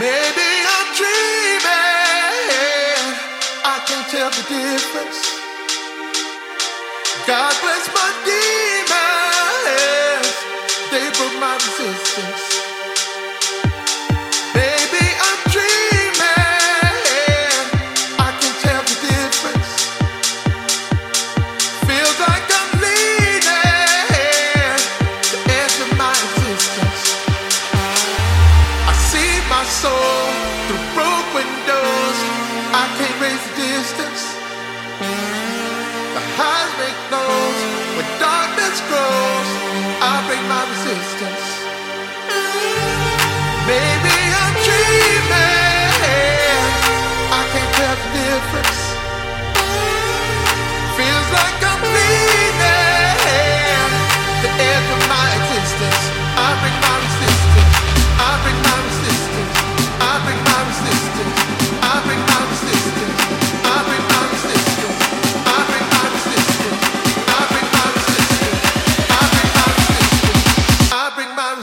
Maybe I'm dreaming. I can't tell the difference. God bless my demons. They broke my resistance. distance. The highs break those, when darkness grows, I break my resistance.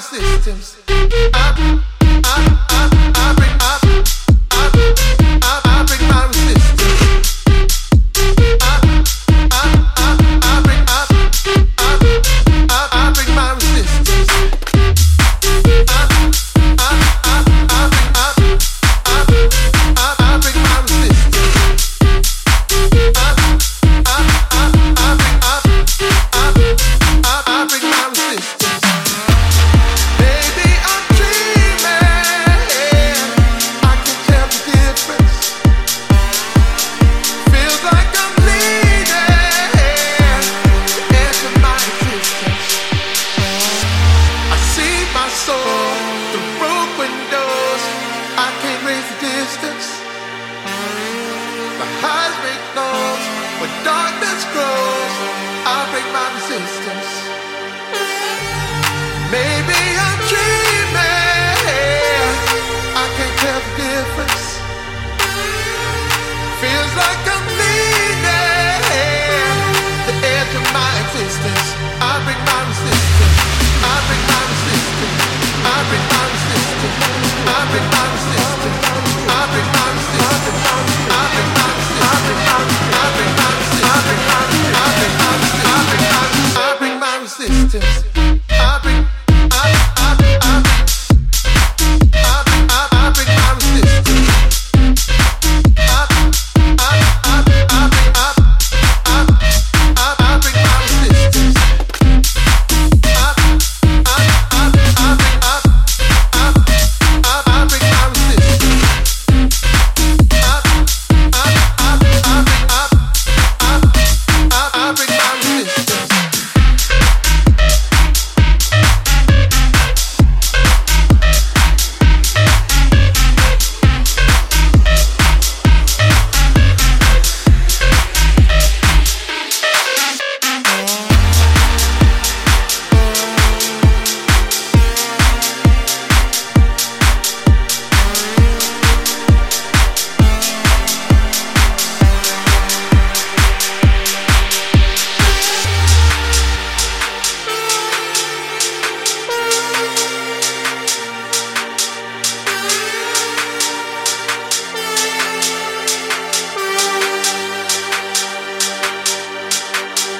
systems. I soul broken doors. I can't raise the distance. My eyes make those when darkness grows. I break my resistance. Maybe.